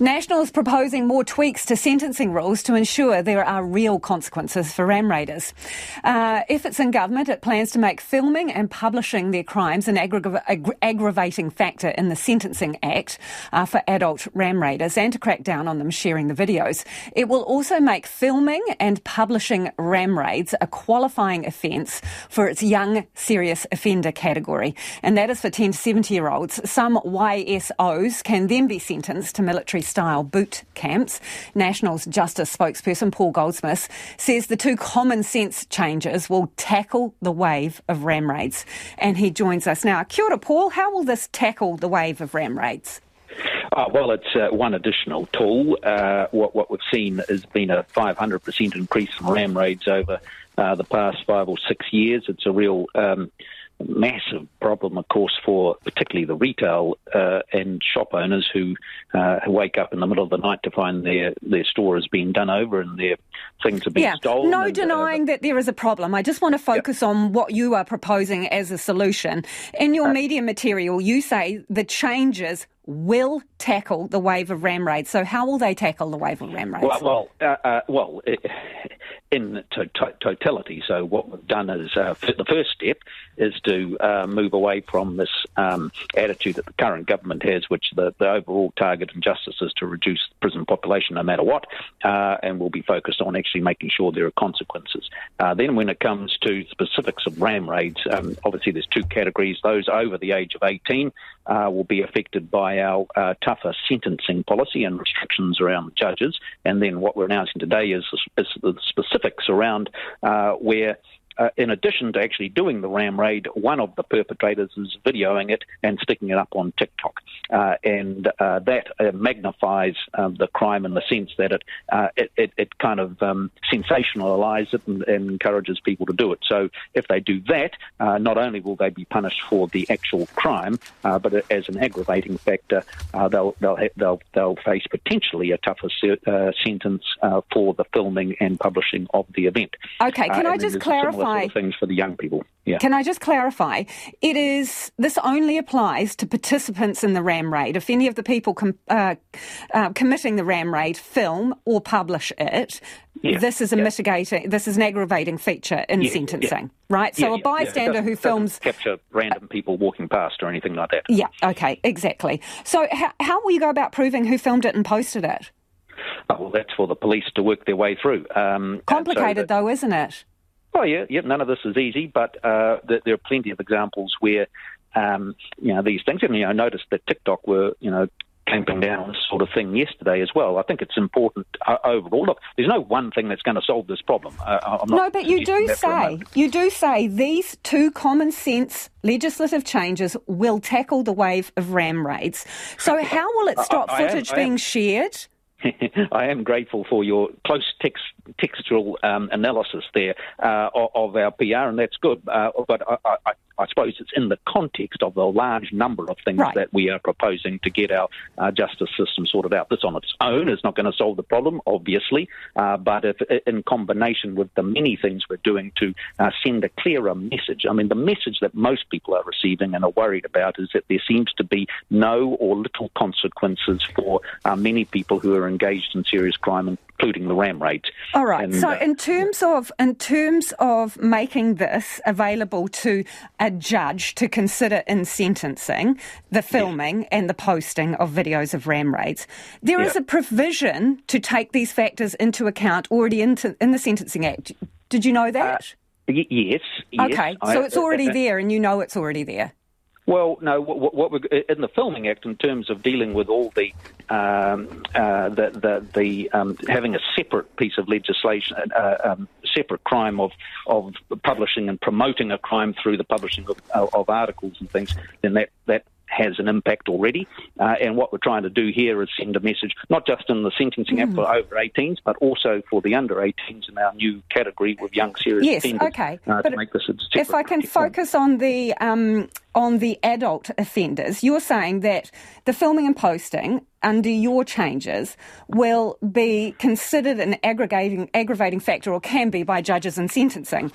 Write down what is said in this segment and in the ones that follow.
Nationals proposing more tweaks to sentencing rules to ensure there are real consequences for ram raiders. Uh, if it's in government, it plans to make filming and publishing their crimes an aggra- ag- aggravating factor in the Sentencing Act uh, for adult ram raiders and to crack down on them sharing the videos. It will also make filming and publishing ram raids a qualifying offence for its young serious offender category, and that is for 10 to 70 year olds. Some YSOs can then be sentenced to military style boot camps. Nationals Justice spokesperson Paul Goldsmith says the two common sense changes will tackle the wave of ram raids. And he joins us now. Kia ora, Paul. How will this tackle the wave of ram raids? Uh, well, it's uh, one additional tool. Uh, what, what, we've seen has been a 500% increase in ram raids over uh, the past five or six years. It's a real um, massive problem, of course, for particularly the retail uh, and shop owners who, uh, wake up in the middle of the night to find their, their store has been done over and their things have been yeah. stolen. No and, denying uh, that there is a problem. I just want to focus yep. on what you are proposing as a solution. In your uh, media material, you say the changes will tackle the wave of ram raids. So, how will they tackle the wave of ram raids? Well, well, uh, uh, well in to- to- totality. So, what we've done is uh, the first step is to uh, move away from this um, attitude that the current government has, which the, the, overall target and justice is to reduce the prison population no matter what, uh, and we'll be focused on actually making sure there are consequences. Uh, then, when it comes to specifics of ram raids, um, obviously there's two categories. Those over the age of 18 will be affected by our uh, tougher sentencing policy and restrictions around judges. And then what we're announcing today is, is the specifics around uh, where uh, in addition to actually doing the ram raid, one of the perpetrators is videoing it and sticking it up on TikTok. Uh, and uh, that uh, magnifies um, the crime in the sense that it, uh, it, it, it, kind of um, sensationalizes it and, and, encourages people to do it. So if they do that, uh, not only will they be punished for the actual crime, but as an aggravating factor, they'll, they'll, they'll, they'll face potentially a tougher se- sentence for the filming and publishing of the event. Okay, can I just clarify? Sort of things for the young people. Yeah. Can I just clarify? It is this only applies to participants in the ram raid. If any of the people com- uh, uh, committing the ram raid film or publish it, yeah. this is a yeah. mitigating. This is an aggravating feature in sentencing, right? So a bystander who films capture random people walking past or anything like that. Yeah. Okay. Exactly. So how, how will you go about proving who filmed it and posted it? Oh, well, that's for the police to work their way through. Um, Complicated, so that, though, isn't it? Oh yeah, yeah. None of this is easy, but uh, there are plenty of examples where um, you know these things. And you know, I noticed that TikTok were you know clamping down this sort of thing yesterday as well. I think it's important uh, overall. Look, there's no one thing that's going to solve this problem. Uh, no, but you do say you do say these two common sense legislative changes will tackle the wave of ram raids. So how will it stop I, I footage am, being shared? I am grateful for your close text, textual um, analysis there uh, of, of, our PR, and that's good. Uh, but I, I, I suppose it's in the context of the large number of things right. that we are proposing to get our uh, justice system sorted out. This on its own is not going to solve the problem, obviously, uh, but if in combination with the many things we're doing to uh, send a clearer message, I mean, the message that most people are receiving and are worried about is that there seems to be no or little consequences for uh, many people who are engaged in serious crime, including the ram raids. All right. And, so, uh, in terms of in terms of making this available to a judge to consider in sentencing the filming yes. and the posting of videos of ram raids. There is a provision to take these factors into account already into, in the Sentencing Act. Did you know that? Uh, y- yes, yes. Okay, so it's already uh, there and you know it's already there. Well, no. What, what we're in the Filming Act, in terms of dealing with all the um, uh, the the, the um, having a separate piece of legislation, uh, um, separate crime of of publishing and promoting a crime through the publishing of, of articles and things, then that that has an impact already. Uh, and what we're trying to do here is send a message, not just in the sentencing mm. act for over 18s, but also for the under 18s in our new category with young serious yes, offenders. okay. Uh, but if I can focus on the um, on the adult offenders, you're saying that the filming and posting under your changes will be considered an aggravating aggravating factor, or can be by judges in sentencing.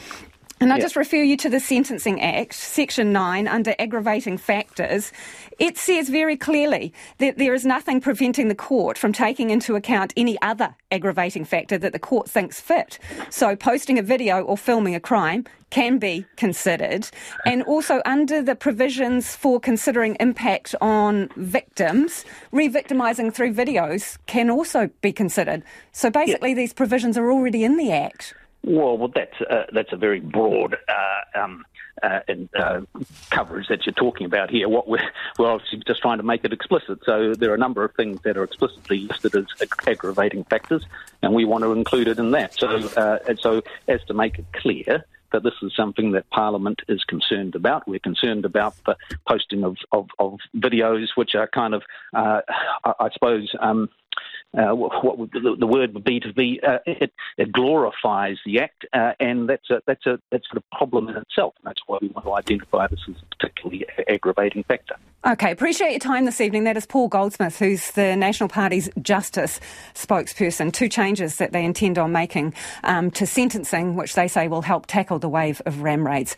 And I just refer you to the Sentencing Act, Section 9, under aggravating factors. It says very clearly that there is nothing preventing the court from taking into account any other aggravating factor that the court thinks fit. So, posting a video or filming a crime can be considered. And also, under the provisions for considering impact on victims, re victimising through videos can also be considered. So, basically, yeah. these provisions are already in the Act. Well, well, that's uh, that's a very broad uh, um, uh, uh, coverage that you're talking about here. What we're, we're obviously just trying to make it explicit. So there are a number of things that are explicitly listed as aggravating factors, and we want to include it in that. So, uh, and so as to make it clear that this is something that Parliament is concerned about. We're concerned about the posting of, of, of videos which are kind of, uh, I, I, suppose, um, uh, what, what the, the, word would be to be uh, it, it, glorifies the act, uh, and that's a that's a that's a problem in itself. And that's why we want to identify this as a particularly aggravating factor. Okay, appreciate your time this evening. That is Paul Goldsmith, who's the National Party's Justice spokesperson. Two changes that they intend on making um, to sentencing, which they say will help tackle the wave of ram raids.